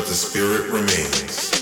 But the spirit remains.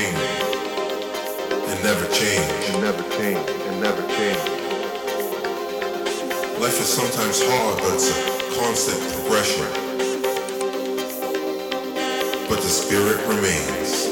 Remain and never change. and never change and never change. Life is sometimes hard, but it's a constant progression. but the spirit remains.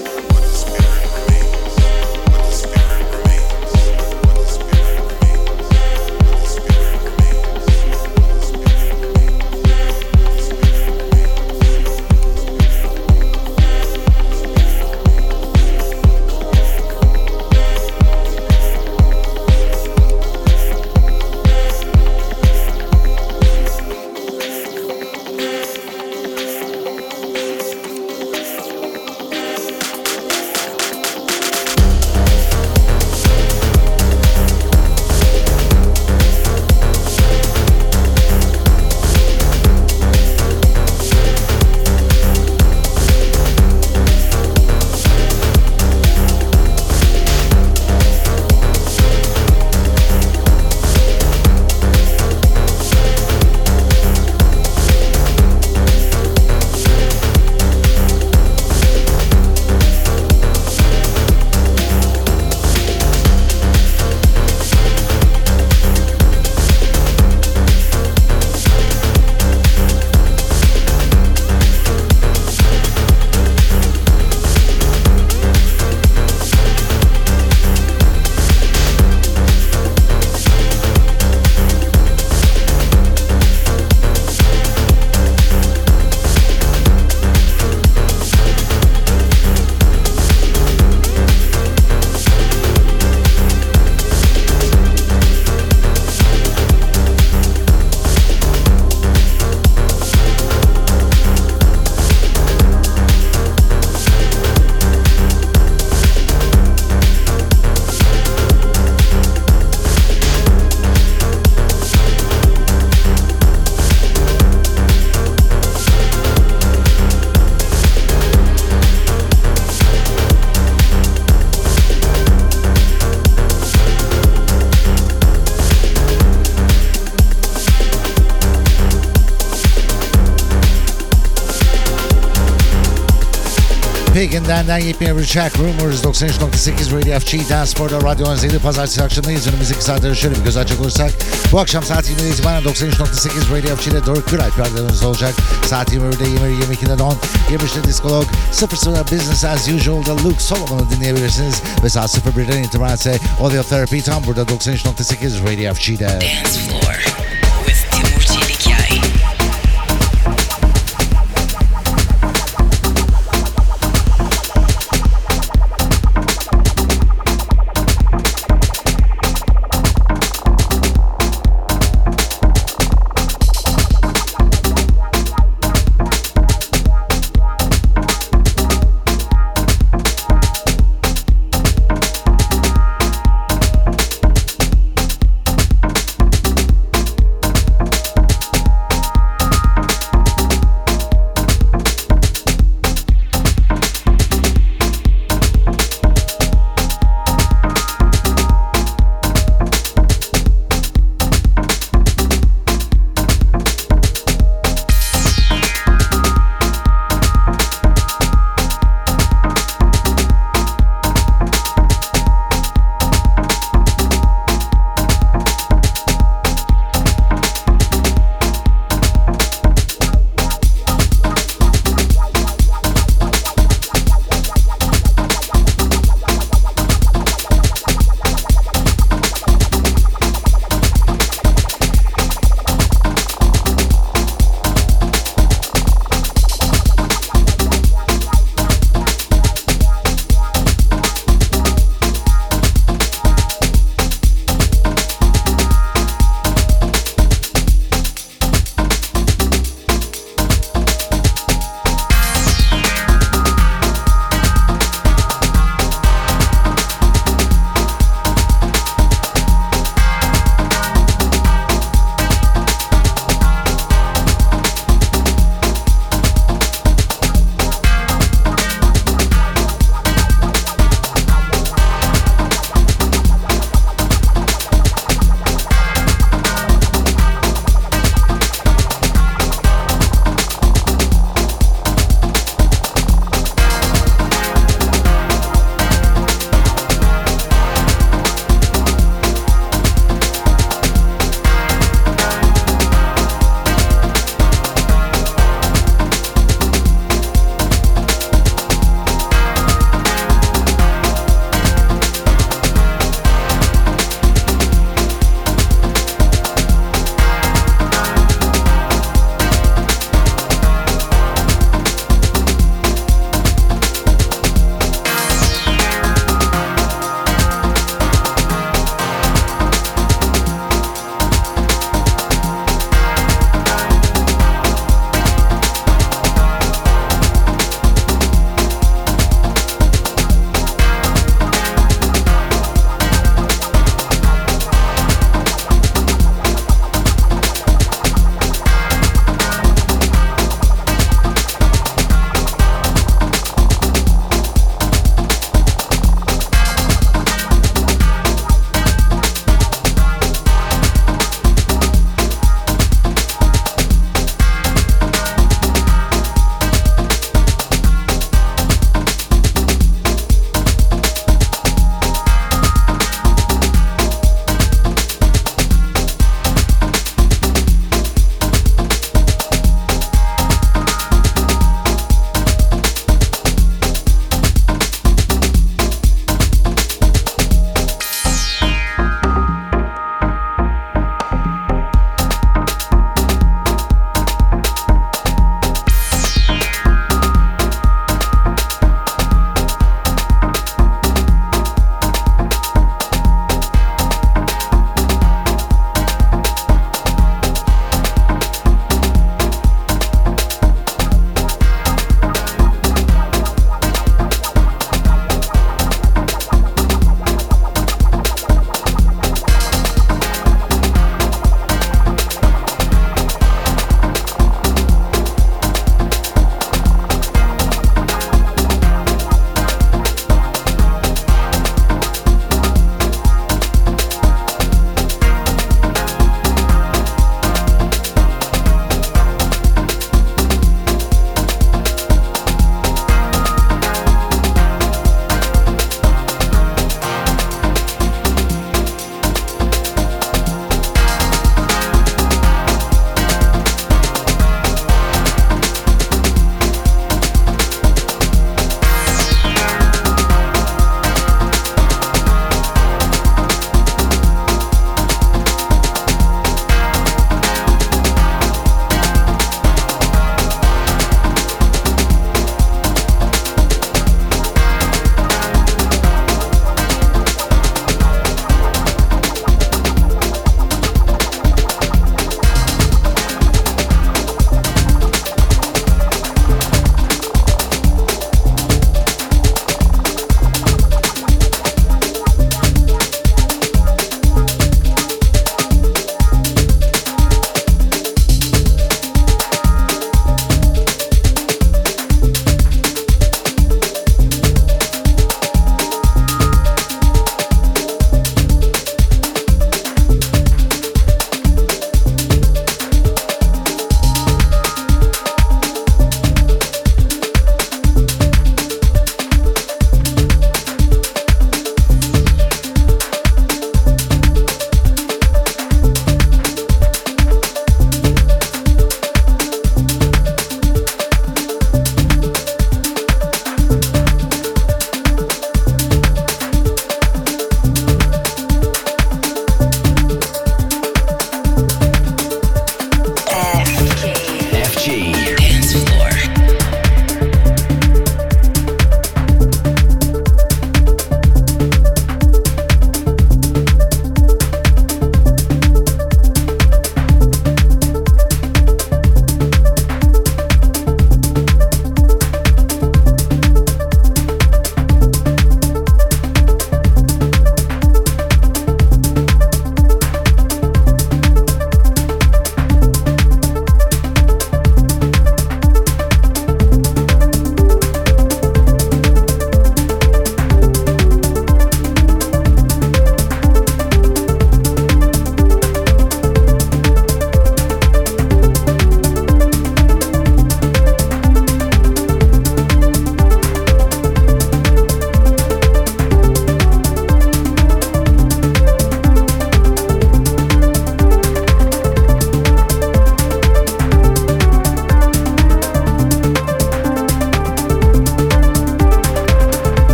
Pagan'den yepyeni bir track Rumors 93.8 Radio FG Dancespor'da Radyo 17 Pazartesi akşamındayız. Önümüzdeki saatlere şöyle bir göz açacak olursak bu akşam saat 20'de itibaren 93.8 Radio FG'de Doruk Güray perdelerimizde olacak. Saat 21'de 20, 22'de 10, 23'de Diskolog, 00'da Business As Usual'da Luke Solomon'u dinleyebilirsiniz. Ve saat 01'den itibaren ise Audio Therapy tam burada 93.8 Radio FG'de. Dance Floor.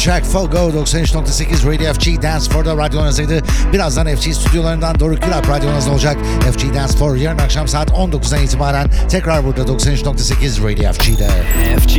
Mirror Track Full Go 93.8 Radio FG Dance Floor'da radyonuzdaydı. Birazdan FG stüdyolarından Doruk Gülap radyonuzda olacak. FG Dance Floor yarın akşam saat 19'dan itibaren tekrar burada 93.8 Radio FG'de. FG.